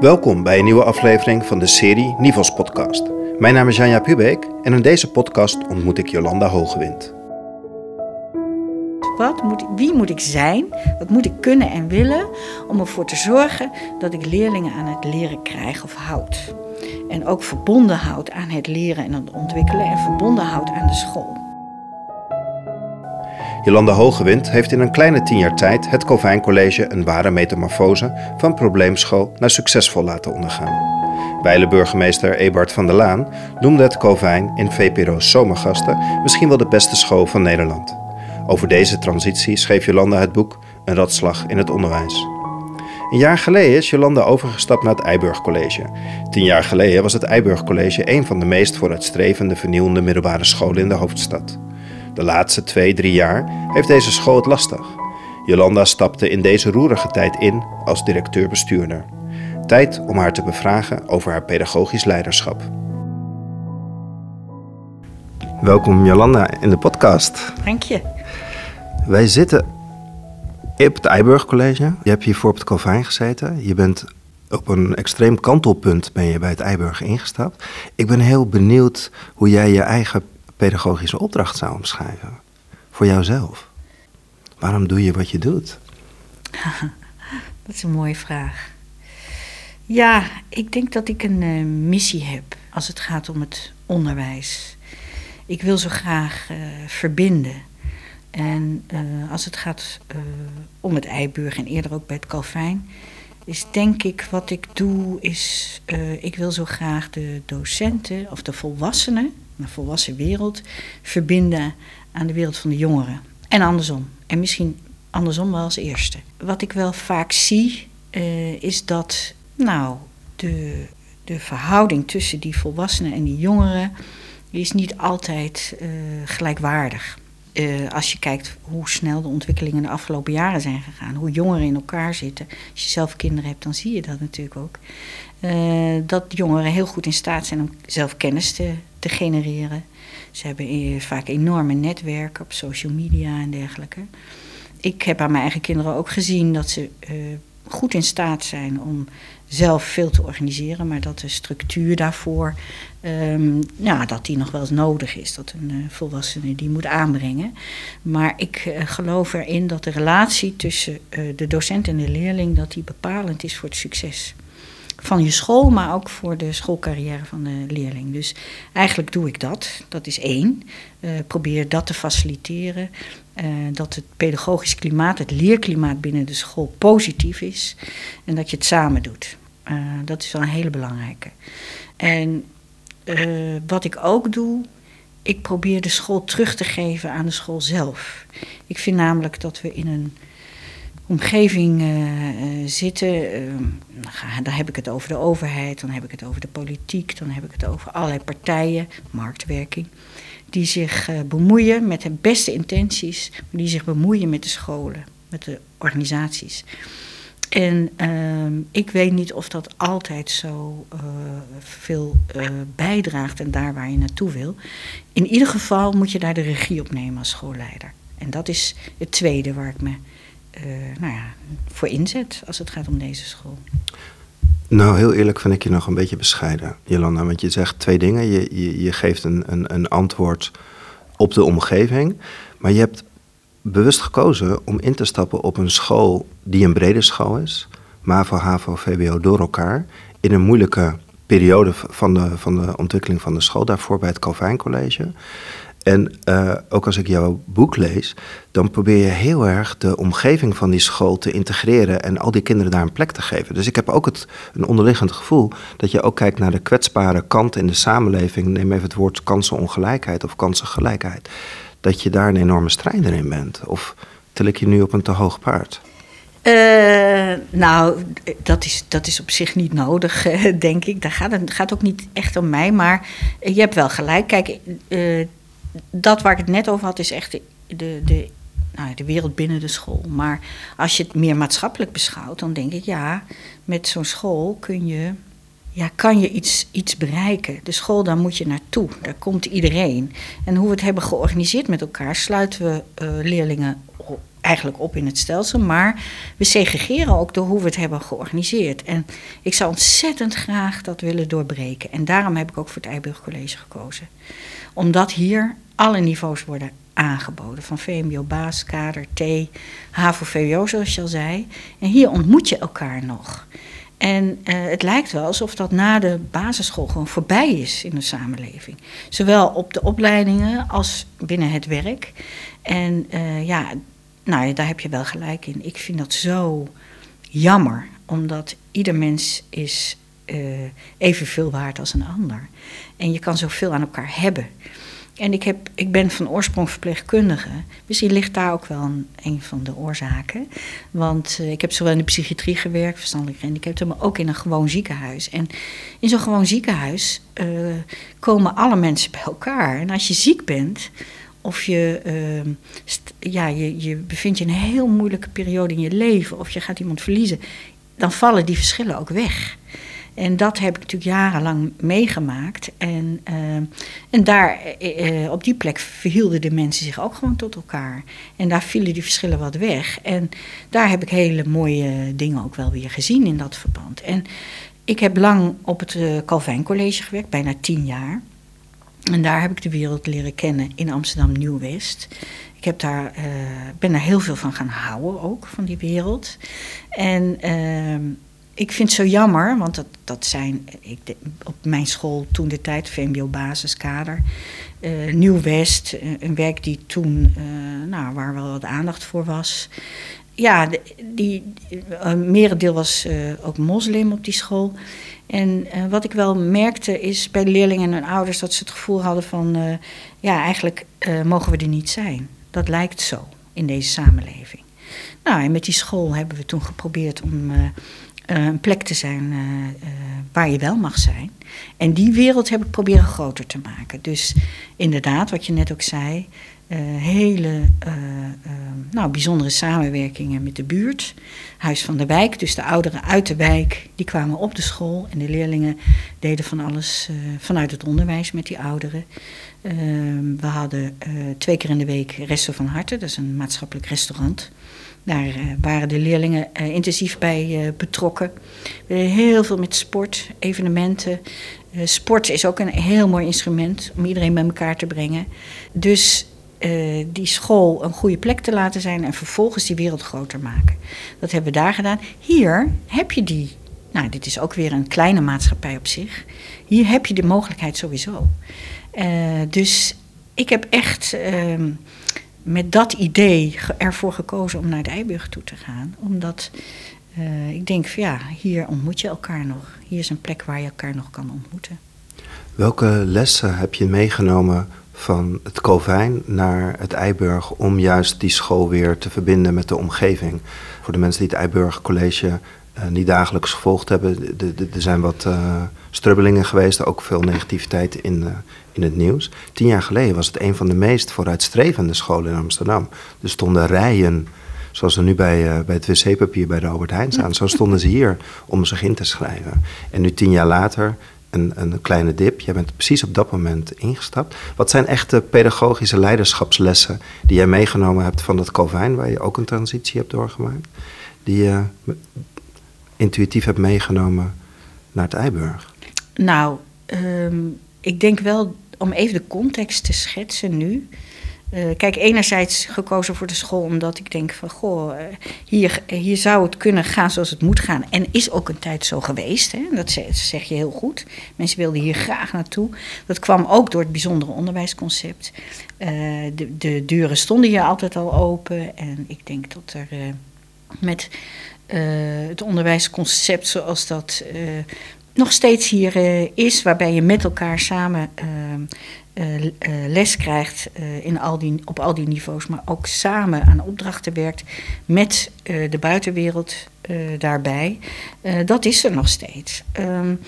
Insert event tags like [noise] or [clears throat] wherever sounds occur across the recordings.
Welkom bij een nieuwe aflevering van de serie Nivels Podcast. Mijn naam is Janja Pubeek en in deze podcast ontmoet ik Jolanda Hogewind. Wat moet, wie moet ik zijn? Wat moet ik kunnen en willen om ervoor te zorgen dat ik leerlingen aan het leren krijg of houd? En ook verbonden houd aan het leren en het ontwikkelen en verbonden houd aan de school. Jolanda Hogewind heeft in een kleine tien jaar tijd het Calvijn College een ware metamorfose van probleemschool naar succesvol laten ondergaan. Wijle burgemeester Ebert van der Laan noemde het Calvijn in VPRO's Zomergasten misschien wel de beste school van Nederland. Over deze transitie schreef Jolanda het boek Een ratslag in het onderwijs. Een jaar geleden is Jolanda overgestapt naar het Eiburg College. Tien jaar geleden was het Eiburg College een van de meest vooruitstrevende vernieuwende middelbare scholen in de hoofdstad. De laatste twee, drie jaar heeft deze school het lastig. Jolanda stapte in deze roerige tijd in als directeur-bestuurder. Tijd om haar te bevragen over haar pedagogisch leiderschap. Welkom Jolanda in de podcast. Dank je. Wij zitten op het Eiburg College. Je hebt hiervoor op het Calvijn gezeten. Je bent op een extreem kantelpunt ben je bij het Eiburg ingestapt. Ik ben heel benieuwd hoe jij je eigen pedagogische opdracht zou omschrijven? Voor jouzelf. Waarom doe je wat je doet? [laughs] dat is een mooie vraag. Ja, ik denk dat ik een uh, missie heb als het gaat om het onderwijs. Ik wil zo graag uh, verbinden. En uh, als het gaat om het Eiburg en eerder ook bij het Calvijn, is denk ik wat ik doe, is ik wil zo graag de docenten of de volwassenen een volwassen wereld verbinden aan de wereld van de jongeren. En andersom. En misschien andersom wel als eerste. Wat ik wel vaak zie, uh, is dat nou, de, de verhouding tussen die volwassenen en die jongeren is niet altijd uh, gelijkwaardig. Uh, als je kijkt hoe snel de ontwikkelingen de afgelopen jaren zijn gegaan, hoe jongeren in elkaar zitten. Als je zelf kinderen hebt, dan zie je dat natuurlijk ook. Dat jongeren heel goed in staat zijn om zelf kennis te, te genereren. Ze hebben vaak enorme netwerken op social media en dergelijke. Ik heb aan mijn eigen kinderen ook gezien dat ze uh, goed in staat zijn om zelf veel te organiseren, maar dat de structuur daarvoor, um, ja, dat die nog wel eens nodig is, dat een uh, volwassene die moet aanbrengen. Maar ik uh, geloof erin dat de relatie tussen de docent en de leerling, dat die bepalend is voor het succes van je school, maar ook voor de schoolcarrière van de leerling. Dus eigenlijk doe ik dat. Dat is één. Uh, probeer dat te faciliteren. Uh, dat het pedagogisch klimaat, het leerklimaat binnen de school positief is. En dat je het samen doet. Uh, dat is wel een hele belangrijke. En wat ik ook doe, ik probeer de school terug te geven aan de school zelf. Ik vind namelijk dat we in een omgeving uh, zitten. Uh, dan heb ik het over de overheid, dan heb ik het over de politiek, dan heb ik het over allerlei partijen, marktwerking, die zich uh, bemoeien met de beste intenties, die zich bemoeien met de scholen, met de organisaties. En ehm, ik weet niet of dat altijd zo veel bijdraagt en daar waar je naartoe wil. In ieder geval moet je daar de regie op nemen als schoolleider. En dat is het tweede waar ik me nou ja, voor inzet als het gaat om deze school? Nou, heel eerlijk vind ik je nog een beetje bescheiden, Jolanda. Want je zegt twee dingen. Je, je, je geeft een, een, een antwoord op de omgeving. Maar je hebt bewust gekozen om in te stappen op een school die een brede school is. MAVO, HAVO, VWO door elkaar. In een moeilijke periode van de, van de ontwikkeling van de school. Daarvoor bij het Calvijn College. En uh, ook als ik jouw boek lees, dan probeer je heel erg de omgeving van die school te integreren en al die kinderen daar een plek te geven. Dus ik heb ook het, een onderliggend gevoel dat je ook kijkt naar de kwetsbare kant in de samenleving. Neem even het woord kansenongelijkheid of kansengelijkheid. Dat je daar een enorme strijder in bent. Of tel ik je nu op een te hoog paard? Uh, nou, dat is, dat is op zich niet nodig, [laughs] denk ik. Dat gaat, het gaat ook niet echt om mij. Maar je hebt wel gelijk. Kijk, uh, dat waar ik het net over had, is echt de, de, nou, de wereld binnen de school. Maar als je het meer maatschappelijk beschouwt, dan denk ik ja, met zo'n school kun je, ja, kan je iets, iets bereiken. De school, daar moet je naartoe. Daar komt iedereen. En hoe we het hebben georganiseerd met elkaar, sluiten we uh, leerlingen eigenlijk op in het stelsel, maar we segregeren ook door hoe we het hebben georganiseerd. En ik zou ontzettend graag dat willen doorbreken. En daarom heb ik ook voor het Eiburg College gekozen. Omdat hier alle niveaus worden aangeboden. Van VMBO, baas, kader, T, HAVO, VWO zoals je al zei. En hier ontmoet je elkaar nog. En uh, het lijkt wel alsof dat na de basisschool gewoon voorbij is in de samenleving. Zowel op de opleidingen als binnen het werk. En uh, ja, nou, daar heb je wel gelijk in. Ik vind dat zo jammer, omdat ieder mens is uh, evenveel waard als een ander. En je kan zoveel aan elkaar hebben. En ik, heb, ik ben van oorsprong verpleegkundige. Misschien ligt daar ook wel een, van de oorzaken. Want uh, ik heb zowel in de psychiatrie gewerkt, verstandelijk gehandicapt, maar ook in een gewoon ziekenhuis. En in zo'n gewoon ziekenhuis uh, komen alle mensen bij elkaar. En als je ziek bent, of je, uh, ja, je, je bevindt je in een heel moeilijke periode in je leven, of je gaat iemand verliezen, dan vallen die verschillen ook weg. En dat heb ik natuurlijk jarenlang meegemaakt. En, uh, en daar, uh, op die plek verhielden de mensen zich ook gewoon tot elkaar. En daar vielen die verschillen wat weg. En daar heb ik hele mooie dingen ook wel weer gezien in dat verband. En ik heb lang op het uh, Calvijn College gewerkt, bijna tien jaar. En daar heb ik de wereld leren kennen in Amsterdam Nieuw-West. Ik heb daar, ben daar heel veel van gaan houden ook, van die wereld. En ehm, ik vind het zo jammer, want dat, dat zijn ik, op mijn school toen de tijd, VMBO basiskader, uh, Nieuw-West, een werk die toen, nou, waar wel wat aandacht voor was. Ja, die, uh, merendeel was ook moslim op die school. En wat ik wel merkte is bij de leerlingen en hun ouders dat ze het gevoel hadden van, ja, eigenlijk mogen we er niet zijn. Dat lijkt zo in deze samenleving. Nou, en met die school hebben we toen geprobeerd om een plek te zijn waar je wel mag zijn. En die wereld heb ik proberen groter te maken. Dus inderdaad, wat je net ook zei, hele nou, bijzondere samenwerkingen met de buurt. Huis van de wijk, dus de ouderen uit de wijk, die kwamen op de school. En de leerlingen deden van alles vanuit het onderwijs met die ouderen. we hadden twee keer in de week Resto van Harte, dat is een maatschappelijk restaurant. Daar waren de leerlingen intensief bij betrokken. We heel veel met sport, evenementen. sport is ook een heel mooi instrument om iedereen bij elkaar te brengen. Dus die school een goede plek te laten zijn en vervolgens die wereld groter maken. Dat hebben we daar gedaan. Hier heb je die. Nou, dit is ook weer een kleine maatschappij op zich. Hier heb je de mogelijkheid sowieso. dus ik heb echt ehm, met dat idee ervoor gekozen om naar de Eiburg toe te gaan. Omdat uh, ik denk van ja, hier ontmoet je elkaar nog. Hier is een plek waar je elkaar nog kan ontmoeten. Welke lessen heb je meegenomen van het Kovijn naar het Eiburg om juist die school weer te verbinden met de omgeving? Voor de mensen die het Eiburg College uh, niet dagelijks gevolgd hebben, er zijn wat uh, strubbelingen geweest, ook veel negativiteit in, uh, in het nieuws. Tien jaar geleden was het een van de meest vooruitstrevende scholen in Amsterdam. Er stonden rijen, zoals er nu bij, bij het wc-papier bij de Albert Heijn staan. Zo stonden ze hier om zich in te schrijven. En nu tien jaar later een, kleine dip. Jij bent precies op dat moment ingestapt. Wat zijn echte pedagogische leiderschapslessen die jij meegenomen hebt van dat Calvijn, waar je ook een transitie hebt doorgemaakt? Die je intuïtief hebt meegenomen naar het Eiburg? Nou, um, ik denk wel om even de context te schetsen nu. Uh, kijk, enerzijds gekozen voor de school omdat ik denk van goh, uh, hier, hier zou het kunnen gaan zoals het moet gaan. En is ook een tijd zo geweest. Hè? Dat zeg je heel goed. Mensen wilden hier graag naartoe. Dat kwam ook door het bijzondere onderwijsconcept. Uh, de, de deuren stonden hier altijd al open. En ik denk dat er met uh, het onderwijsconcept zoals dat uh, nog steeds hier uh, is, waarbij je met elkaar samen les krijgt in al die, op al die niveaus, maar ook samen aan opdrachten werkt met de buitenwereld daarbij. dat is er nog steeds. Um,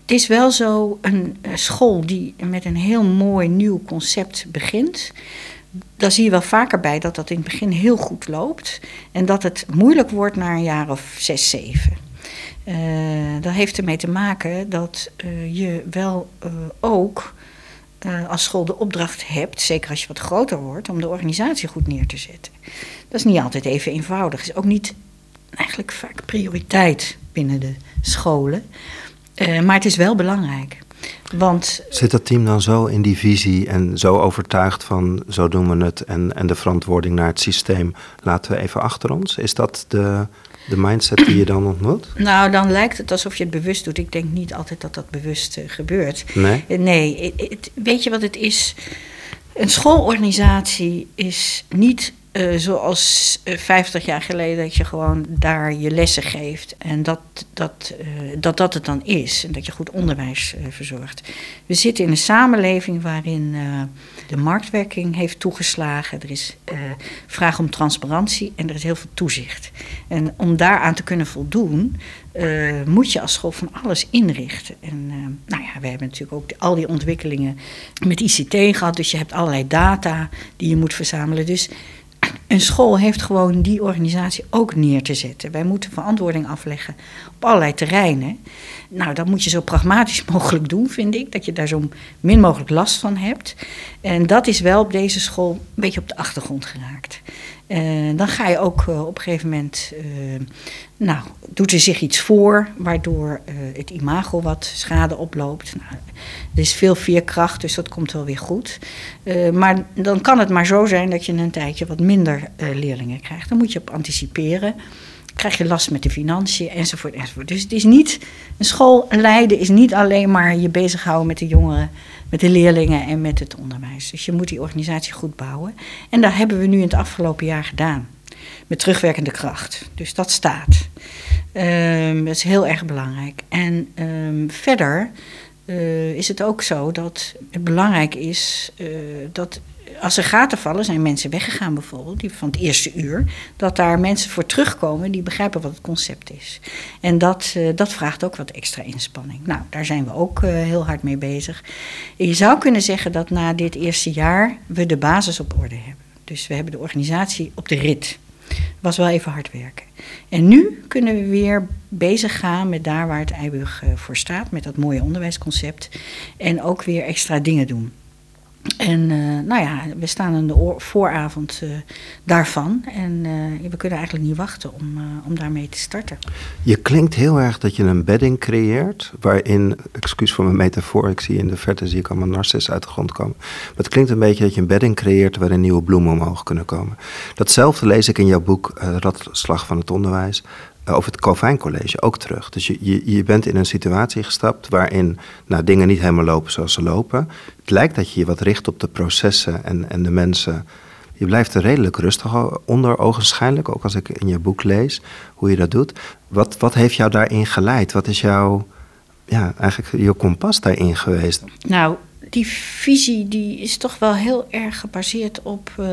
het is wel zo een school die met een heel mooi nieuw concept begint daar zie je wel vaker bij dat dat in het begin heel goed loopt. En dat het moeilijk wordt na een jaar of zes, zeven. Uh, dat heeft ermee te maken dat uh, je wel uh, ook uh, als school de opdracht hebt, zeker als je wat groter wordt, om de organisatie goed neer te zetten. Dat is niet altijd even eenvoudig. Is ook niet eigenlijk vaak prioriteit binnen de scholen. Uh, maar het is wel belangrijk. Want, Zit dat team dan zo in die visie en zo overtuigd van zo doen we het en, en de verantwoording naar het systeem laten we even achter ons? Is dat de, de mindset die je dan ontmoet? [clears throat] Nou, dan lijkt het alsof je het bewust doet. Ik denk niet altijd dat dat bewust uh, gebeurt. Nee? Nee, het, weet je wat het is? Een schoolorganisatie is niet uh, zoals uh, 50 jaar geleden dat je gewoon daar je lessen geeft en dat dat, uh, dat, dat het dan is en dat je goed onderwijs verzorgt. We zitten in een samenleving waarin de marktwerking heeft toegeslagen, er is vraag om transparantie en er is heel veel toezicht. En om daaraan te kunnen voldoen, moet je als school van alles inrichten. En nou ja, we hebben natuurlijk ook al die ontwikkelingen met ICT gehad, dus je hebt allerlei data die je moet verzamelen. Dus een school heeft gewoon die organisatie ook neer te zetten. Wij moeten verantwoording afleggen op allerlei terreinen. Nou, dat moet je zo pragmatisch [laughs] mogelijk doen, vind ik. Dat je daar zo min mogelijk last van hebt. En dat is wel op deze school een beetje op de achtergrond geraakt. Uh, dan ga je ook uh, op een gegeven moment, uh, nou, doet er zich iets voor, waardoor het imago wat schade oploopt. Nou, er is veel veerkracht, dus dat komt wel weer goed. maar dan kan het maar zo zijn dat je een tijdje wat minder leerlingen krijgt. Dan moet je op anticiperen. Krijg je last met de financiën enzovoort enzovoort. Dus het is niet, een school leiden is niet alleen maar je bezighouden met de jongeren met de leerlingen en met het onderwijs. Dus je moet die organisatie goed bouwen. En dat hebben we nu in het afgelopen jaar gedaan. Met terugwerkende kracht. Dus dat staat. Um, dat is heel erg belangrijk. En um, verder uh, is het ook zo dat het belangrijk is uh, dat als er gaten vallen, zijn mensen weggegaan bijvoorbeeld, die van het eerste uur, dat daar mensen voor terugkomen die begrijpen wat het concept is. En dat, uh, dat vraagt ook wat extra inspanning. Nou, daar zijn we ook uh, heel hard mee bezig. Je zou kunnen zeggen dat na dit eerste jaar we de basis op orde hebben. Dus we hebben de organisatie op de rit. Was wel even hard werken. En nu kunnen we weer bezig gaan met daar waar het Eibug uh, voor staat, met dat mooie onderwijsconcept. En ook weer extra dingen doen. En uh, nou ja, we staan aan de vooravond uh, daarvan. En uh, we kunnen eigenlijk niet wachten om, om daarmee te starten. Je klinkt heel erg dat je een bedding creëert. Waarin, excuus voor mijn metafoor, ik zie in de verte zie ik allemaal narcissen uit de grond komen. Maar het klinkt een beetje dat je een bedding creëert waarin nieuwe bloemen omhoog kunnen komen. Datzelfde lees ik in jouw boek Radslag van het Onderwijs over het Calvijn College ook terug. Dus je, je, je bent in een situatie gestapt waarin nou, dingen niet helemaal lopen zoals ze lopen. Het lijkt dat je je wat richt op de processen en, en de mensen. Je blijft er redelijk rustig onder, ogenschijnlijk, ook als ik in je boek lees hoe je dat doet. Wat, wat heeft jou daarin geleid? Wat is jouw, ja, eigenlijk je kompas daarin geweest? Nou, die visie die is toch wel heel erg gebaseerd op uh,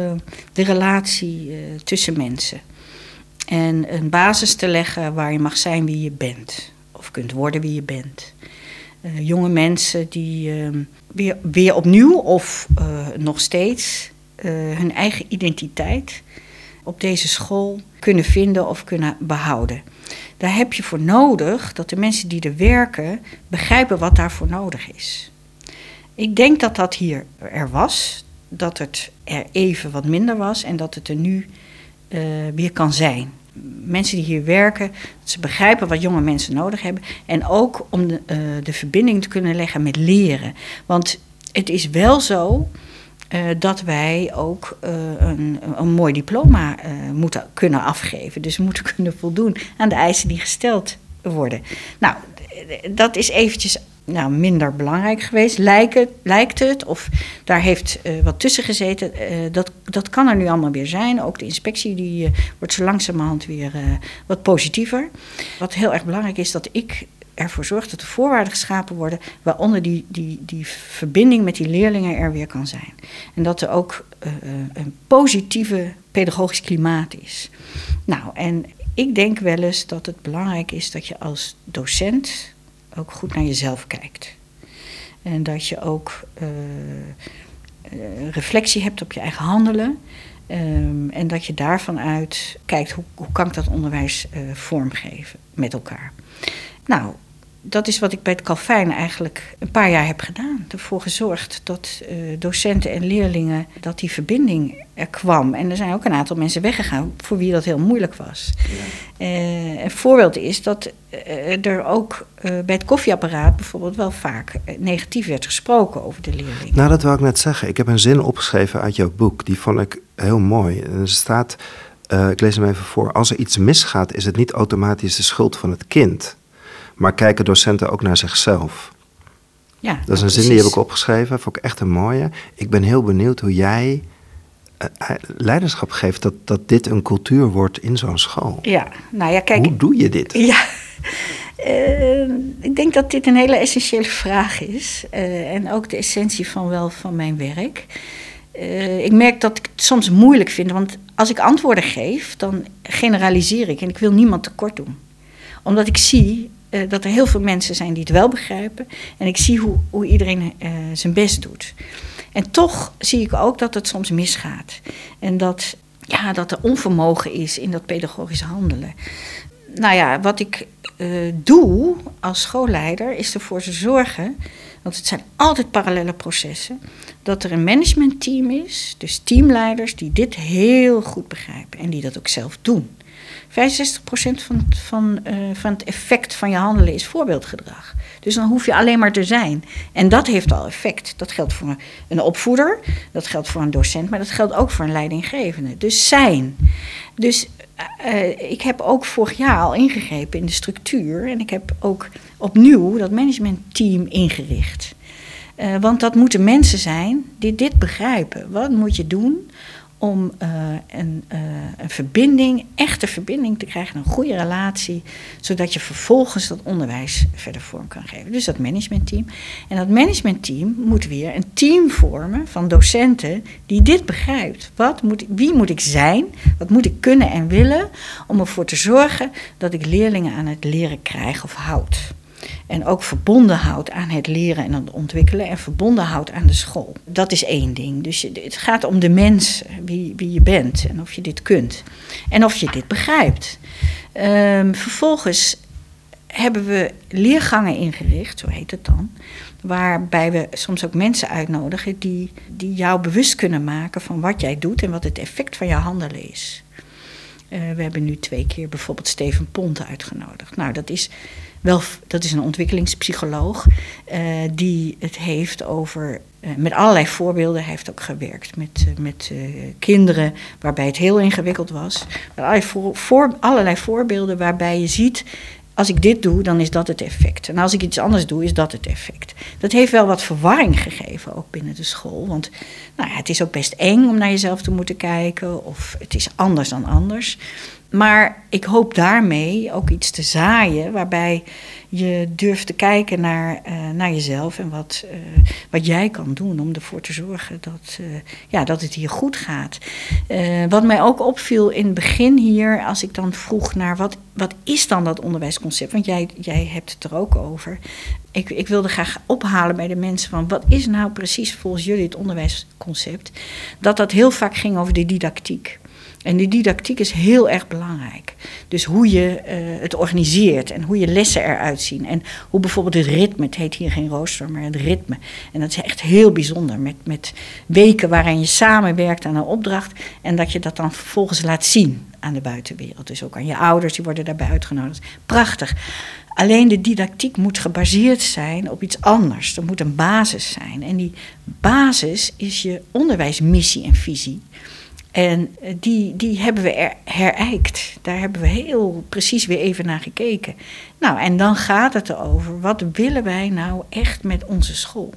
de relatie uh, tussen mensen. En een basis te leggen waar je mag zijn wie je bent. Of kunt worden wie je bent. Uh, jonge mensen die uh, weer, weer opnieuw of uh, nog steeds hun eigen identiteit op deze school kunnen vinden of kunnen behouden. Daar heb je voor nodig dat de mensen die er werken begrijpen wat daarvoor nodig is. Ik denk dat dat hier er was, dat het er even wat minder was en dat het er nu weer kan zijn mensen die hier werken, dat ze begrijpen wat jonge mensen nodig hebben. En ook om de, uh, de verbinding te kunnen leggen met leren. Want het is wel zo uh, dat wij ook uh, een, een mooi diploma moeten kunnen afgeven. Dus moeten kunnen voldoen aan de eisen die gesteld worden. Nou, dat is eventjes nou, minder belangrijk geweest, lijkt het, lijkt het of daar heeft uh, wat tussen gezeten. Uh, dat, dat kan er nu allemaal weer zijn. Ook de inspectie die, uh, wordt zo langzamerhand weer wat positiever. Wat heel erg belangrijk is, dat ik ervoor zorg dat de voorwaarden geschapen worden... waaronder die, die, die verbinding met die leerlingen er weer kan zijn. En dat er ook een positieve pedagogisch klimaat is. Nou, en ik denk wel eens dat het belangrijk is dat je als docent ook goed naar jezelf kijkt. En dat je ook uh, uh, reflectie hebt op je eigen handelen. Um, en dat je daarvan uit kijkt hoe, hoe kan ik dat onderwijs uh, vormgeven met elkaar. Nou, dat is wat ik bij het Calfijn eigenlijk een paar jaar heb gedaan. Ervoor gezorgd dat uh, docenten en leerlingen, dat die verbinding er kwam. En er zijn ook een aantal mensen weggegaan voor wie dat heel moeilijk was. Ja. Uh, een voorbeeld is dat uh, er ook bij het koffieapparaat bijvoorbeeld wel vaak negatief werd gesproken over de leerlingen. Nou, dat wil ik net zeggen. Ik heb een zin opgeschreven uit jouw boek. Die vond ik heel mooi. Er staat, ik lees hem even voor. Als er iets misgaat, is het niet automatisch de schuld van het kind maar kijken docenten ook naar zichzelf? Ja, dat is een zin die heb ik opgeschreven. Vond ik echt een mooie. Ik ben heel benieuwd hoe jij uh, leiderschap geeft dat, dat dit een cultuur wordt in zo'n school. Ja, nou ja, kijk. Hoe doe je dit? Ja, uh, [laughs] ik denk dat dit een hele essentiële vraag is. Uh, en ook de essentie van wel van mijn werk. ik merk dat ik het soms moeilijk vind, want als ik antwoorden geef, dan generaliseer ik en ik wil niemand tekort doen. Omdat ik zie uh, dat er heel veel mensen zijn die het wel begrijpen. En ik zie hoe, hoe iedereen uh, zijn best doet. En toch zie ik ook dat het soms misgaat. En dat, ja, dat er onvermogen is in dat pedagogisch handelen. Nou ja, wat ik uh, doe als schoolleider is ervoor te zorgen. Want het zijn altijd parallele processen. Dat er een managementteam is, dus teamleiders, die dit heel goed begrijpen en die dat ook zelf doen. 65% van, van, uh, van het effect van je handelen is voorbeeldgedrag. Dus dan hoef je alleen maar te zijn. En dat heeft al effect. Dat geldt voor een opvoeder, dat geldt voor een docent, maar dat geldt ook voor een leidinggevende. Dus zijn. Dus uh, ik heb ook vorig jaar al ingegrepen in de structuur. En ik heb ook opnieuw dat managementteam ingericht. Uh, want dat moeten mensen zijn die dit begrijpen. Wat moet je doen om uh, een, uh, een, verbinding, echte verbinding te krijgen, een goede relatie, zodat je vervolgens dat onderwijs verder vorm kan geven. Dus dat managementteam. En dat managementteam moet weer een team vormen van docenten die dit begrijpt. Wat moet, wie moet ik zijn? Wat moet ik kunnen en willen om ervoor te zorgen dat ik leerlingen aan het leren krijg of houd? En ook verbonden houdt aan het leren en het ontwikkelen en verbonden houdt aan de school. Dat is één ding. Dus het gaat om de mens, wie, wie je bent en of je dit kunt. En of je dit begrijpt. Um, vervolgens hebben we leergangen ingericht, zo heet het dan. Waarbij we soms ook mensen uitnodigen die, die jou bewust kunnen maken van wat jij doet en wat het effect van je handelen is. Uh, we hebben nu twee keer bijvoorbeeld Steven Ponte uitgenodigd. Nou, dat is wel, dat is een ontwikkelingspsycholoog uh, die het heeft over, uh, met allerlei voorbeelden. Hij heeft ook gewerkt met, met kinderen waarbij het heel ingewikkeld was. Met allerlei, voor, allerlei voorbeelden waarbij je ziet, als ik dit doe, dan is dat het effect. En als ik iets anders doe, is dat het effect. Dat heeft wel wat verwarring gegeven, ook binnen de school. Want nou het is ook best eng om naar jezelf te moeten kijken, of het is anders dan anders. Maar ik hoop daarmee ook iets te zaaien waarbij je durft te kijken naar, uh, naar jezelf en wat, uh, wat jij kan doen om ervoor te zorgen dat, uh, ja, dat het hier goed gaat. wat mij ook opviel in het begin hier, als ik dan vroeg naar wat, wat is dan dat onderwijsconcept, want jij, jij hebt het er ook over. Ik, ik wilde graag ophalen bij de mensen van wat is nou precies volgens jullie het onderwijsconcept, dat dat heel vaak ging over de didactiek. En die didactiek is heel erg belangrijk. Dus hoe je uh, het organiseert en hoe je lessen eruit zien. En hoe bijvoorbeeld het ritme, het heet hier geen rooster, maar het ritme. En dat is echt heel bijzonder. Met, met weken waarin je samenwerkt aan een opdracht. En dat je dat dan vervolgens laat zien aan de buitenwereld. Dus ook aan je ouders, die worden daarbij uitgenodigd. Prachtig. Alleen de didactiek moet gebaseerd zijn op iets anders. Er moet een basis zijn. En die basis is je onderwijsmissie en visie. En eh, die, die hebben we herijkt. Daar hebben we heel precies weer even naar gekeken. Nou, en dan gaat het erover, wat willen wij nou echt met onze school?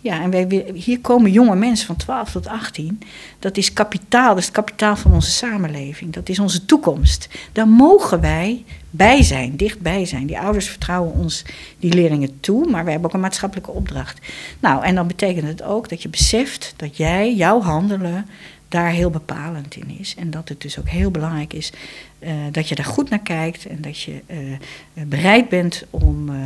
Ja, en wij, hier komen jonge mensen van 12 tot 18. Dat is kapitaal, dat is het kapitaal van onze samenleving. Dat is onze toekomst. Daar mogen wij bij zijn, dichtbij zijn. Die ouders vertrouwen ons die leerlingen toe, maar we hebben ook een maatschappelijke opdracht. Nou, en dan betekent het ook dat je beseft dat jij, jouw handelen, daar heel bepalend in is. En dat het dus ook heel belangrijk is uh, dat je daar goed naar kijkt en dat je uh, bereid bent om uh,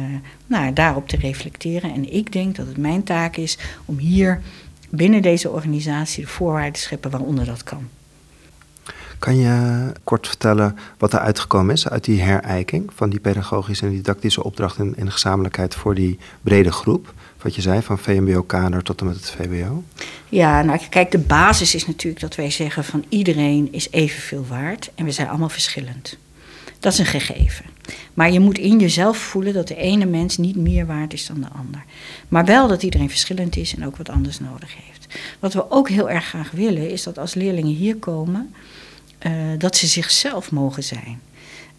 nou, daarop te reflecteren. En ik denk dat het mijn taak is om hier binnen deze organisatie de voorwaarden te scheppen waaronder dat kan. Kan je kort vertellen wat er uitgekomen is uit die herijking van die pedagogische en didactische opdracht in, in gezamenlijkheid voor die brede groep? Wat je zei, van VMBO-kader tot en met het VWO? Ja, nou kijk, de basis is natuurlijk dat wij zeggen van iedereen is evenveel waard en we zijn allemaal verschillend. Dat is een gegeven. Maar je moet in jezelf voelen dat de ene mens niet meer waard is dan de ander. Maar wel dat iedereen verschillend is en ook wat anders nodig heeft. Wat we ook heel erg graag willen is dat als leerlingen hier komen, uh, dat ze zichzelf mogen zijn.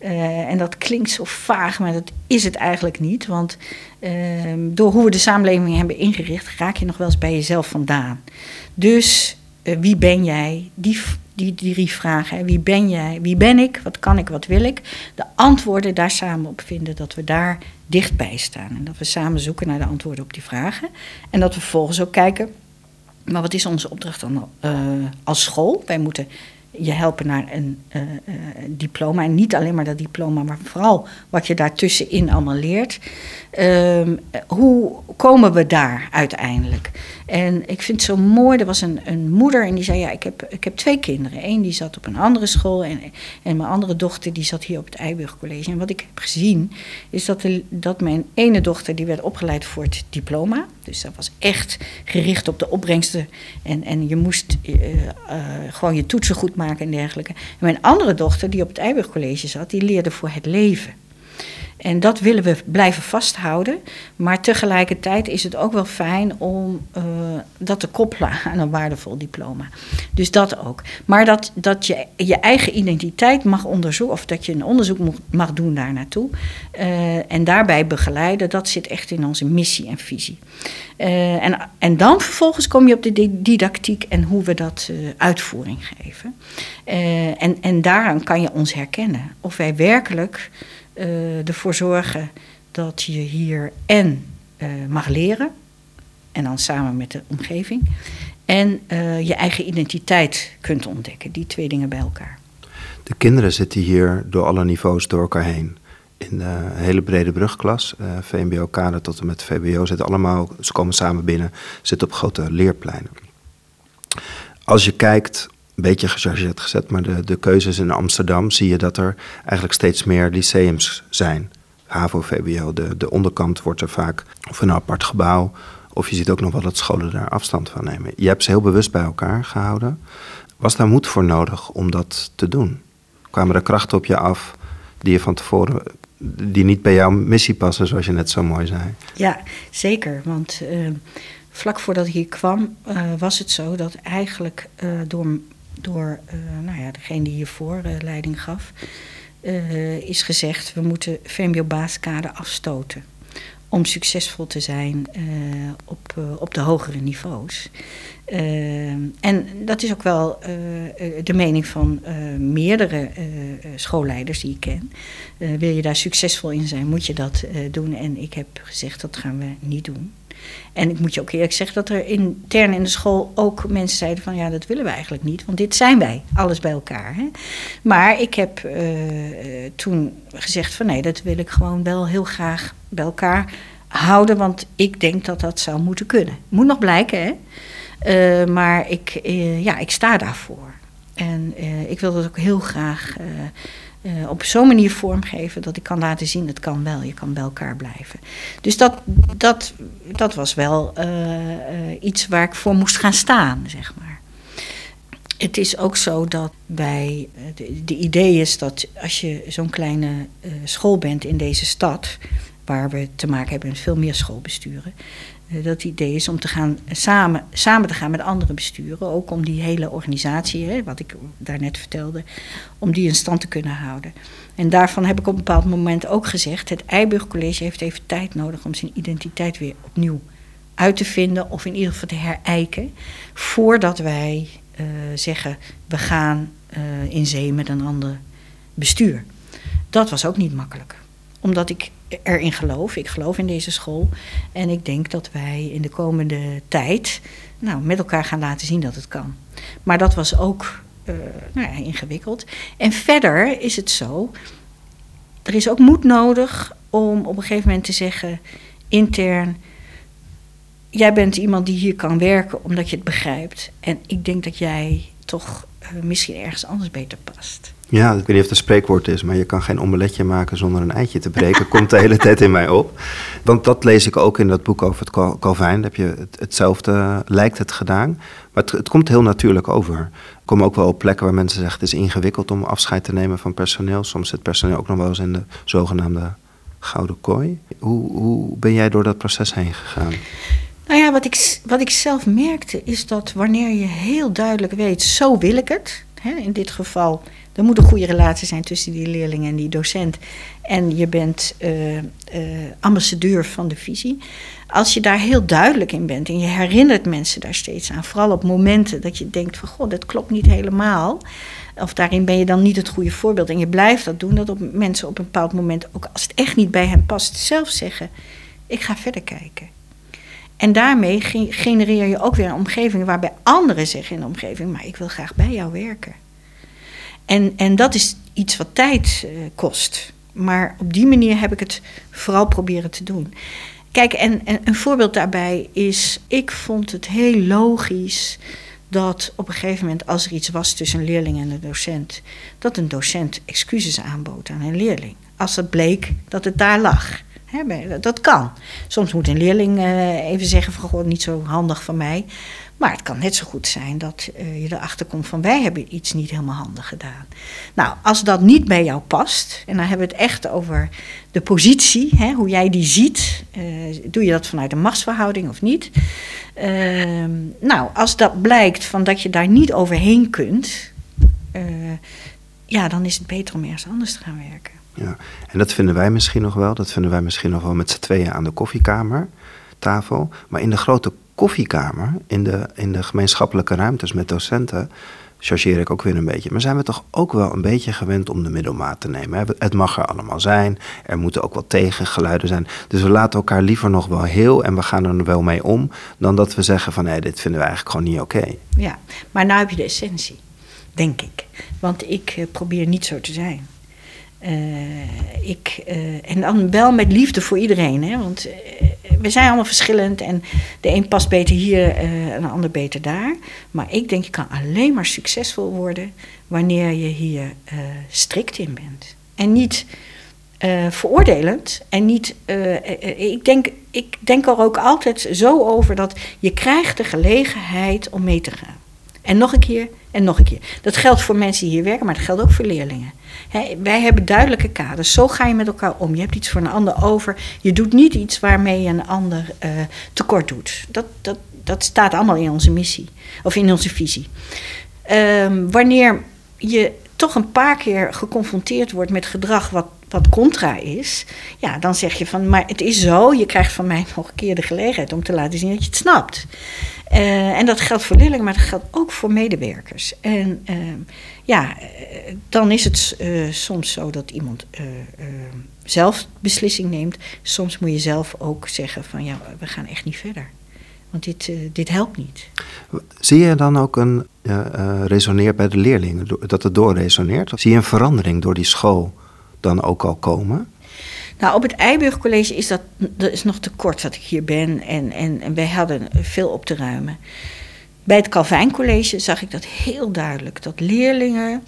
Uh, en dat klinkt zo vaag, maar dat is het eigenlijk niet. Want uh, door hoe we de samenleving hebben ingericht, raak je nog wel eens bij jezelf vandaan. Dus uh, wie ben jij? Die, die, die drie vragen. Wie ben jij? Wie ben ik? Wat kan ik? Wat wil ik? De antwoorden daar samen op vinden, dat we daar dichtbij staan. En dat we samen zoeken naar de antwoorden op die vragen. En dat we vervolgens ook kijken, maar wat is onze opdracht dan als school? Wij moeten je helpen naar een uh, uh, diploma. En niet alleen maar dat diploma, maar vooral wat je daartussenin allemaal leert. Uh, hoe komen we daar uiteindelijk? En ik vind het zo mooi, er was een, een moeder en die zei... ja, ik heb, ik heb twee kinderen. Eén die zat op een andere school en, en mijn andere dochter die zat hier op het Eiburg College. En wat ik heb gezien is dat, de, dat mijn ene dochter die werd opgeleid voor het diploma. Dus dat was echt gericht op de opbrengsten. En, en je moest uh, uh, gewoon je toetsen goed maken en dergelijke. En mijn andere dochter die op het Eiburg College zat, die leerde voor het leven. En dat willen we blijven vasthouden. Maar tegelijkertijd is het ook wel fijn om uh, dat te koppelen [laughs] aan een waardevol diploma. Dus dat ook. Maar dat, dat je je eigen identiteit mag onderzoeken, of dat je een onderzoek mag doen daar naartoe. Uh, en daarbij begeleiden, dat zit echt in onze missie en visie. Uh, en, en dan vervolgens kom je op de didactiek en hoe we dat uitvoering geven. en, en daaraan kan je ons herkennen. Of wij werkelijk ervoor zorgen dat je hier en uh, mag leren, en dan samen met de omgeving, en uh, je eigen identiteit kunt ontdekken. Die twee dingen bij elkaar. De kinderen zitten hier door alle niveaus door elkaar heen. In een hele brede brugklas, VMBO-kader tot en met VBO, zitten allemaal, ze komen samen binnen, zitten op grote leerpleinen. Als je kijkt een beetje gechargeerd gezet, maar de, de keuzes in Amsterdam zie je dat er eigenlijk steeds meer lyceums zijn. HAVO, VWO, de, de onderkant wordt er vaak of een apart gebouw, of je ziet ook nog wel dat scholen daar afstand van nemen. Je hebt ze heel bewust bij elkaar gehouden. Was daar moed voor nodig om dat te doen? Kwamen er krachten op je af die je van tevoren die niet bij jouw missie passen, zoals je net zo mooi zei? Ja, zeker. Want uh, vlak voordat ik hier kwam, uh, was het zo dat eigenlijk uh, door door uh, nou ja, degene die hiervoor uh, leiding gaf, uh, is gezegd: we moeten VMBO-basiskader afstoten. Om succesvol te zijn op, op de hogere niveaus. en dat is ook wel de mening van meerdere schoolleiders die ik ken. wil je daar succesvol in zijn, moet je dat doen. En ik heb gezegd: dat gaan we niet doen. En ik moet je ook eerlijk zeggen dat er intern in de school ook mensen zeiden van ja, dat willen we eigenlijk niet, want dit zijn wij, alles bij elkaar. Hè? Maar ik heb uh, toen gezegd van nee, dat wil ik gewoon wel heel graag bij elkaar houden, want ik denk dat dat zou moeten kunnen. Moet nog blijken, hè? Uh, maar ik, ja, ik sta daarvoor. En ik wil dat ook heel graag uh, op zo'n manier vormgeven dat ik kan laten zien, het kan wel, je kan bij elkaar blijven. Dus dat, dat, dat was wel uh, uh, iets waar ik voor moest gaan staan, zeg maar. Het is ook zo dat bij de, de idee is dat als je zo'n kleine school bent in deze stad, waar we te maken hebben met veel meer schoolbesturen, dat het idee is om te gaan, samen, samen te gaan met andere besturen. Ook om die hele organisatie, hè, wat ik daarnet vertelde, om die in stand te kunnen houden. En daarvan heb ik op een bepaald moment ook gezegd: het Eiburg College heeft even tijd nodig om zijn identiteit weer opnieuw uit te vinden, of in ieder geval te herijken, voordat wij uh, zeggen: we gaan uh, in zee met een ander bestuur. Dat was ook niet makkelijk omdat ik erin geloof. Ik geloof in deze school. En ik denk dat wij in de komende tijd nou, met elkaar gaan laten zien dat het kan. Maar dat was ook uh, nou ja, ingewikkeld. En verder is het zo. Er is ook moed nodig om op een gegeven moment te zeggen, intern. Jij bent iemand die hier kan werken omdat je het begrijpt. En ik denk dat jij toch eh, misschien ergens anders beter past. Ja, ik weet niet of het een spreekwoord is, maar je kan geen omeletje maken zonder een eitje te breken. [laughs] Komt de hele tijd in mij op. Want dat lees ik ook in dat boek over het Calvijn. Heb je hetzelfde, lijkt het gedaan. Maar het, het, komt heel natuurlijk over. Ik kom ook wel op plekken waar mensen zeggen het is ingewikkeld om afscheid te nemen van personeel. Soms zit personeel ook nog wel eens in de zogenaamde gouden kooi. Hoe, hoe ben jij door dat proces heen gegaan? Nou ja, wat ik, wat ik zelf merkte is dat wanneer je heel duidelijk weet, zo wil ik het. Hè, in dit geval, er moet een goede relatie zijn tussen die leerling en die docent. En je bent uh, uh, ambassadeur van de visie. Als je daar heel duidelijk in bent en je herinnert mensen daar steeds aan, vooral op momenten dat je denkt van god, dat klopt niet helemaal. Of daarin ben je dan niet het goede voorbeeld en je blijft dat doen, dat op mensen op een bepaald moment, ook als het echt niet bij hen past, zelf zeggen: Ik ga verder kijken. En daarmee genereer je ook weer een omgeving waarbij anderen zeggen in de omgeving: Maar ik wil graag bij jou werken. En, en dat is iets wat tijd uh, kost. Maar op die manier heb ik het vooral proberen te doen. Kijk, en, en een voorbeeld daarbij is: ik vond het heel logisch dat op een gegeven moment, als er iets was tussen een leerling en een docent, dat een docent excuses aanbood aan een leerling. Als het bleek dat het daar lag. dat kan. Soms moet een leerling uh, even zeggen van gewoon niet zo handig van mij. Maar het kan net zo goed zijn dat uh, je erachter komt van wij hebben iets niet helemaal handig gedaan. Nou, als dat niet bij jou past, en dan hebben we het echt over de positie, hè, hoe jij die ziet. Uh, doe je dat vanuit een machtsverhouding of niet? Uh, nou, als dat blijkt van dat je daar niet overheen kunt, uh, ja, dan is het beter om ergens anders te gaan werken. Ja, en dat vinden wij misschien nog wel. Dat vinden wij misschien nog wel met z'n tweeën aan de koffiekamertafel. Maar in de grote koffiekamer, in de, in de gemeenschappelijke ruimtes met docenten, chargeer ik ook weer een beetje. Maar zijn we toch ook wel een beetje gewend om de middelmaat te nemen? Het mag er allemaal zijn. Er moeten ook wel tegengeluiden zijn. Dus we laten elkaar liever nog wel heel en we gaan er wel mee om. Dan dat we zeggen van nee, dit vinden we eigenlijk gewoon niet oké. Ja, maar nou heb je de essentie, denk ik. Want ik uh, probeer niet zo te zijn. Uh, ik, uh, en dan wel met liefde voor iedereen. Hè? Want we zijn allemaal verschillend en de een past beter hier uh, en de ander beter daar. Maar ik denk je kan alleen maar succesvol worden wanneer je hier uh, strikt in bent. En niet uh, veroordelend. En niet, ik, denk, ik denk er ook altijd zo over dat je krijgt de gelegenheid om mee te gaan. En nog een keer en nog een keer. Dat geldt voor mensen die hier werken, maar dat geldt ook voor leerlingen. wij hebben duidelijke kaders. Zo ga je met elkaar om. Je hebt iets voor een ander over. Je doet niet iets waarmee je een ander uh, tekort doet. Dat, dat, dat staat allemaal in onze missie. Of in onze visie. Um, wanneer je toch een paar keer geconfronteerd wordt met gedrag wat, wat contra is, ja, dan zeg je van, maar het is zo, je krijgt van mij [laughs] nog een keer de gelegenheid om te laten zien dat je het snapt. Uh, en dat geldt voor leerlingen, maar dat geldt ook voor medewerkers. En uh, ja, uh, dan is het soms zo dat iemand zelf beslissing neemt. Soms moet je zelf ook zeggen van ja, we gaan echt niet verder. Want dit, dit helpt niet. Zie je dan ook een resoneert bij de leerlingen, dat het doorresoneert? Zie je een verandering door die school dan ook al komen? Nou, op het Eiburg College is dat, dat is nog te kort dat ik hier ben en, en, en wij hadden veel op te ruimen. Bij het Calvijn College zag ik dat heel duidelijk. Dat leerlingen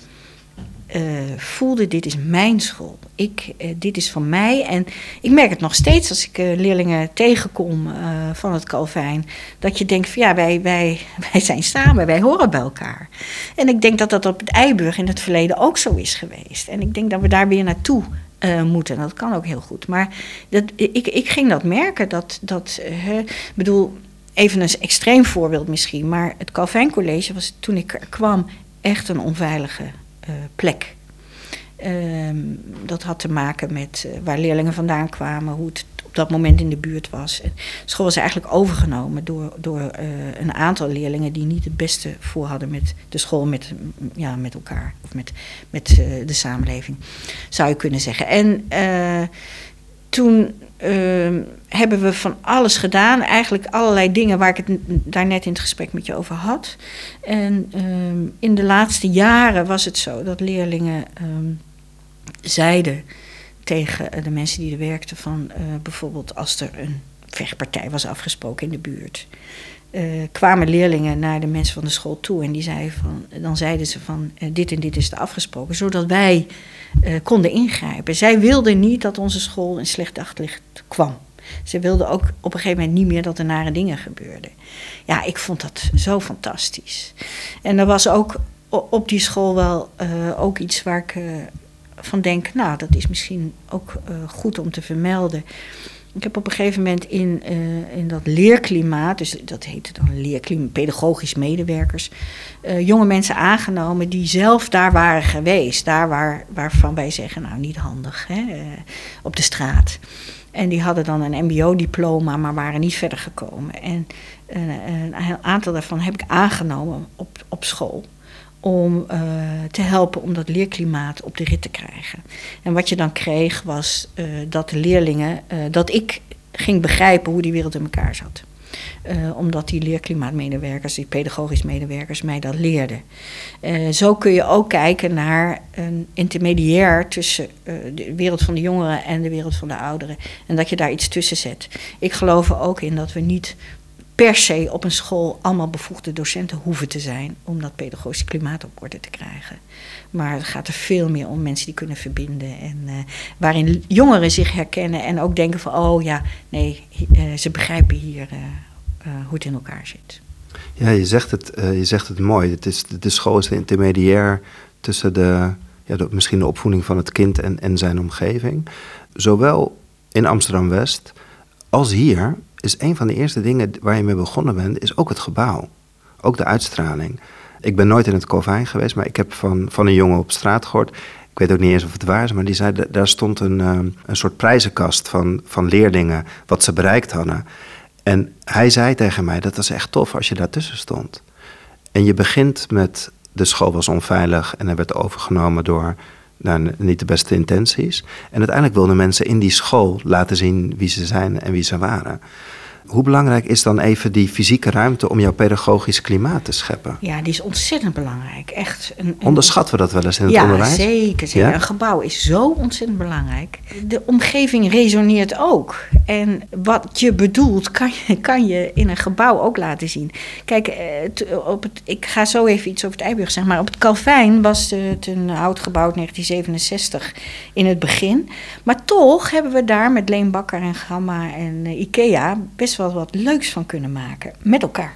uh, voelden, dit is mijn school. Ik, uh, dit is van mij. En ik merk het nog steeds als ik uh, leerlingen tegenkom van het Calvijn. Dat je denkt van ja, wij, wij, [laughs] wij zijn samen, wij horen bij elkaar. En ik denk dat dat op het Eiburg in het verleden ook zo is geweest. En ik denk dat we daar weer naartoe moeten. Dat kan ook heel goed. Maar dat, ik, ik ging dat merken. Dat, dat bedoel, even een extreem voorbeeld misschien. Maar het Calvijn College was toen ik kwam echt een onveilige plek. Ehm, dat had te maken met waar leerlingen vandaan kwamen, hoe het op dat moment in de buurt was. de school was eigenlijk overgenomen door, door uh, een aantal leerlingen die niet het beste voor hadden met de school, met, ja, met elkaar of met, met de samenleving, zou je kunnen zeggen. En toen ehm, hebben we van alles gedaan, eigenlijk allerlei dingen waar ik het daar net in het gesprek met je over had. En ehm, in de laatste jaren was het zo dat leerlingen ehm, zeiden tegen de mensen die er werkten van uh, bijvoorbeeld als er een vechtpartij was afgesproken in de buurt. eh, kwamen leerlingen naar de mensen van de school toe en die zeiden van, dan zeiden ze van eh, dit en dit is er afgesproken, zodat wij eh, konden ingrijpen. Zij wilden niet dat onze school in slecht daglicht kwam. Ze wilden ook op een gegeven moment niet meer dat er nare dingen gebeurden. Ja, ik vond dat zo fantastisch. En er was ook op die school wel ook iets waar ik van denk, nou, dat is misschien ook goed om te vermelden. Ik heb op een gegeven moment in, uh, in dat leerklimaat, dus dat heette dan leerklimaat, pedagogisch medewerkers, uh, jonge mensen aangenomen die zelf daar waren geweest. Daar waar, waarvan wij zeggen, nou niet handig, hè, uh, op de straat. En die hadden dan een MBO-diploma, maar waren niet verder gekomen. En een aantal daarvan heb ik aangenomen op, op school om uh, te helpen om dat leerklimaat op de rit te krijgen. En wat je dan kreeg was uh, dat de leerlingen, uh, dat ik ging begrijpen hoe die wereld in elkaar zat. omdat die leerklimaatmedewerkers, die pedagogisch medewerkers, mij dat leerden. zo kun je ook kijken naar een intermediair tussen de wereld van de jongeren en de wereld van de ouderen. En dat je daar iets tussen zet. Ik geloof er ook in dat we niet per se op een school allemaal bevoegde docenten hoeven te zijn om dat pedagogische klimaat op orde te krijgen. Maar het gaat er veel meer om mensen die kunnen verbinden en uh, waarin jongeren zich herkennen en ook denken van oh ja, nee, uh, ze begrijpen hier uh, hoe het in elkaar zit. Ja, je zegt het, je zegt het mooi. Het is, de school is de intermediair tussen de, ja, misschien de opvoeding van het kind en, en zijn omgeving. Zowel in Amsterdam-West als hier is een van de eerste dingen waar je mee begonnen bent, is ook het gebouw. Ook de uitstraling. Ik ben nooit in het Calvijn geweest, maar ik heb van, van een jongen op straat gehoord. Ik weet ook niet eens of het waar is, maar die zei, daar stond een, ehm, een soort prijzenkast van, van leerlingen, wat ze bereikt hadden. En hij zei tegen mij, dat was echt tof als je daartussen stond. En je begint met, de school was onveilig en hij werd overgenomen door nou, niet de beste intenties. En uiteindelijk wilden mensen in die school laten zien wie ze zijn en wie ze waren. Hoe belangrijk is dan even die fysieke ruimte om jouw pedagogisch klimaat te scheppen? Ja, die is ontzettend belangrijk. Echt een, een... Onderschatten we dat wel eens in het ja, onderwijs? Zeker, zeker. Ja? Een gebouw is zo ontzettend belangrijk. De omgeving resoneert ook. En wat je bedoelt, kan je, kan je in een gebouw ook laten zien. Kijk, eh, op het, ik ga zo even iets over het Eiburg zeggen. Maar op het Calvijn was het een oud gebouw 1967 in het begin. Maar toch hebben we daar met Leen Bakker en Gamma en uh, Ikea best wel wat leuks van kunnen maken met elkaar.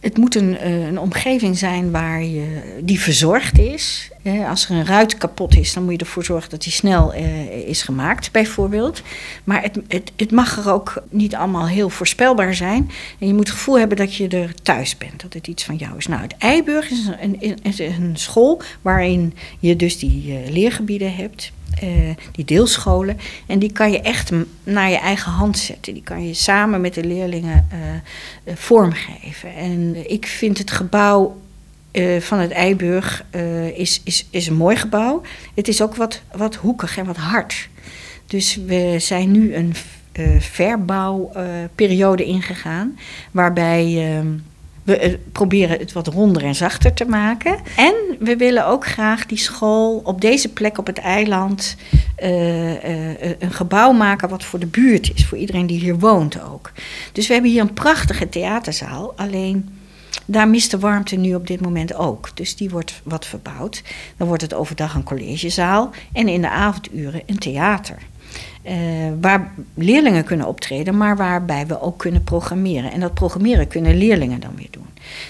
Het moet een, eh, een omgeving zijn waar je, die verzorgd is. Als er een ruit kapot is, dan moet je ervoor zorgen dat die snel uh, is gemaakt, bijvoorbeeld. Maar het, het, het, mag er ook niet allemaal heel voorspelbaar zijn. En je moet het gevoel hebben dat je er thuis bent, dat het iets van jou is. Nou, het Eiburg is een, een, school waarin je dus die uh, leergebieden hebt. Uh, die deelscholen. En die kan je echt naar je eigen hand zetten. Die kan je samen met de leerlingen uh, uh, vormgeven. En ik vind het gebouw van het Eiburg is, is, is een mooi gebouw. Het is ook wat, wat hoekig en wat hard. Dus we zijn nu een verbouwperiode ingegaan. Waarbij ehm, we eh, proberen het wat ronder en zachter te maken. En we willen ook graag die school op deze plek op het eiland uh, uh, een gebouw maken wat voor de buurt is, voor iedereen die hier woont ook. Dus we hebben hier een prachtige theaterzaal, alleen daar mist de warmte nu op dit moment ook. Dus die wordt wat verbouwd. Dan wordt het overdag een collegezaal en in de avonduren een theater. Uh, waar leerlingen kunnen optreden, maar waarbij we ook kunnen programmeren. En dat programmeren kunnen leerlingen dan weer doen.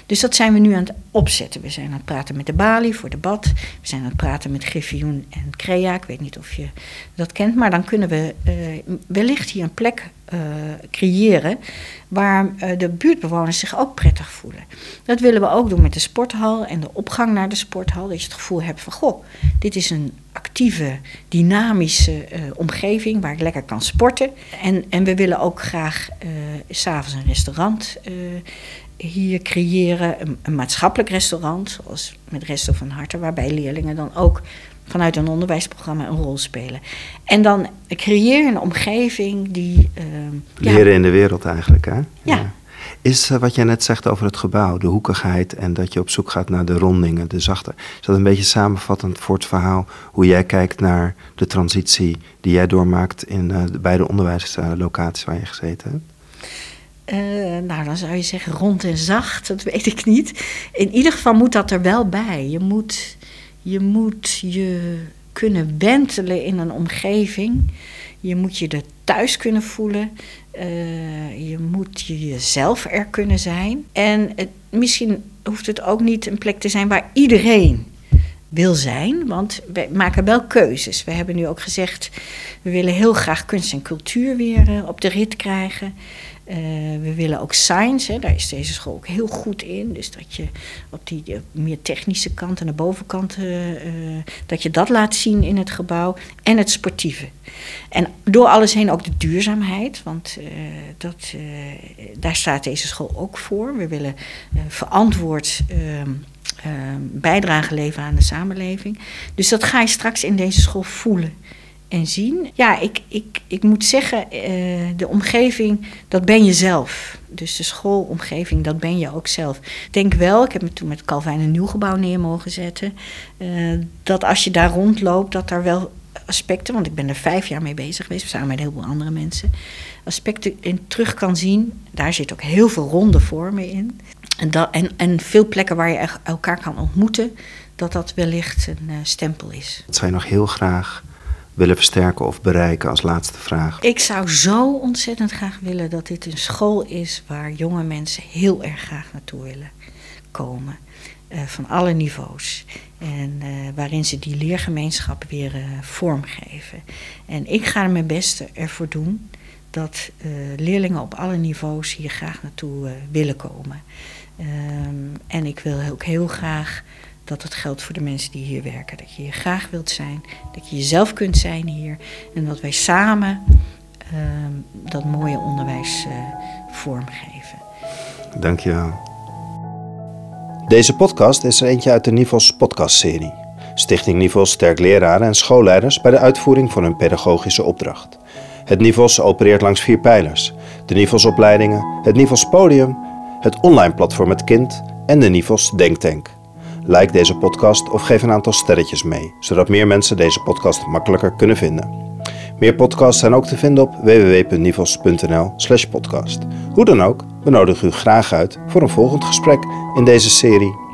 Dus dat zijn we nu aan het opzetten. We zijn aan het praten met de Bali voor debat. We zijn aan het praten met Griffioen en Crea. Ik weet niet of je dat kent, maar dan kunnen we uh, wellicht hier een plek uh, creëren waar uh, de buurtbewoners zich ook prettig voelen. Dat willen we ook doen met de sporthal en de opgang naar de sporthal. Dat je het gevoel hebt van, goh, dit is een actieve, dynamische omgeving waar ik lekker kan sporten. En, en we willen ook graag s'avonds een restaurant hier creëren, een, een, maatschappelijk restaurant, zoals met Resto van Harte, waarbij leerlingen dan ook vanuit een onderwijsprogramma een rol spelen. En dan creëer een omgeving die. Uh, Leren ja, in de wereld eigenlijk, hè? Ja. ja. Is uh, wat jij net zegt over het gebouw, de hoekigheid en dat je op zoek gaat naar de rondingen, de zachte. Is dat een beetje samenvattend voor het verhaal hoe jij kijkt naar de transitie die jij doormaakt in uh, de beide onderwijslocaties waar je gezeten hebt? Eh, nou, dan zou je zeggen rond en zacht, dat weet ik niet. In ieder geval moet dat er wel bij. Je moet je, moet je kunnen wentelen in een omgeving. Je moet je er thuis kunnen voelen. Uh, je moet jezelf er kunnen zijn. En misschien hoeft het ook niet een plek te zijn waar iedereen wil zijn, want we maken wel keuzes. We hebben nu ook gezegd, we willen heel graag kunst en cultuur weer uh, op de rit krijgen. Uh, we willen ook science, daar is deze school ook heel goed in. Dus dat je op die uh, meer technische kant en de bovenkant, dat je dat laat zien in het gebouw. En het sportieve. En door alles heen ook de duurzaamheid, want dat, daar staat deze school ook voor. We willen verantwoord ehm, bijdrage leveren aan de samenleving. Dus dat ga je straks in deze school voelen en zien. Ja, ik, ik, ik moet zeggen, uh, de omgeving, dat ben je zelf. Dus de schoolomgeving, dat ben je ook zelf. Ik denk wel, ik heb me toen met Calvijn een nieuw gebouw neer mogen zetten, uh, dat als je daar rondloopt, dat daar wel aspecten, want ik ben er vijf jaar mee bezig geweest, samen met heel veel andere mensen, aspecten in terug kan zien. Daar zit ook heel veel ronde vormen in. En, dat, en, en veel plekken waar je elkaar kan ontmoeten, dat dat wellicht een uh, stempel is. Dat zou je nog heel graag willen versterken of bereiken als laatste vraag? Ik zou zo ontzettend graag willen dat dit een school is waar jonge mensen heel erg graag naartoe willen komen. Uh, van alle niveaus. En uh, waarin ze die leergemeenschap weer uh, vormgeven. En ik ga er mijn beste ervoor doen dat leerlingen op alle niveaus hier graag naartoe willen komen. Um, en ik wil ook heel graag dat het geldt voor de mensen die hier werken. Dat je hier graag wilt zijn, dat je jezelf kunt zijn hier en dat wij samen uh, dat mooie onderwijs uh, vormgeven. Dankjewel. Deze podcast is er eentje uit de Nivos podcastserie. Stichting Nivos sterkt leraren en schoolleiders bij de uitvoering van hun pedagogische opdracht. Het Nivos opereert langs vier pijlers. De Nivos opleidingen, het Nivos podium, het online platform Het Kind en de Nivos Denktank. Like deze podcast of geef een aantal sterretjes mee, zodat meer mensen deze podcast makkelijker kunnen vinden. Meer podcasts zijn ook te vinden op www.nivos.nl/podcast. Hoe dan ook, we nodigen u graag uit voor een volgend gesprek in deze serie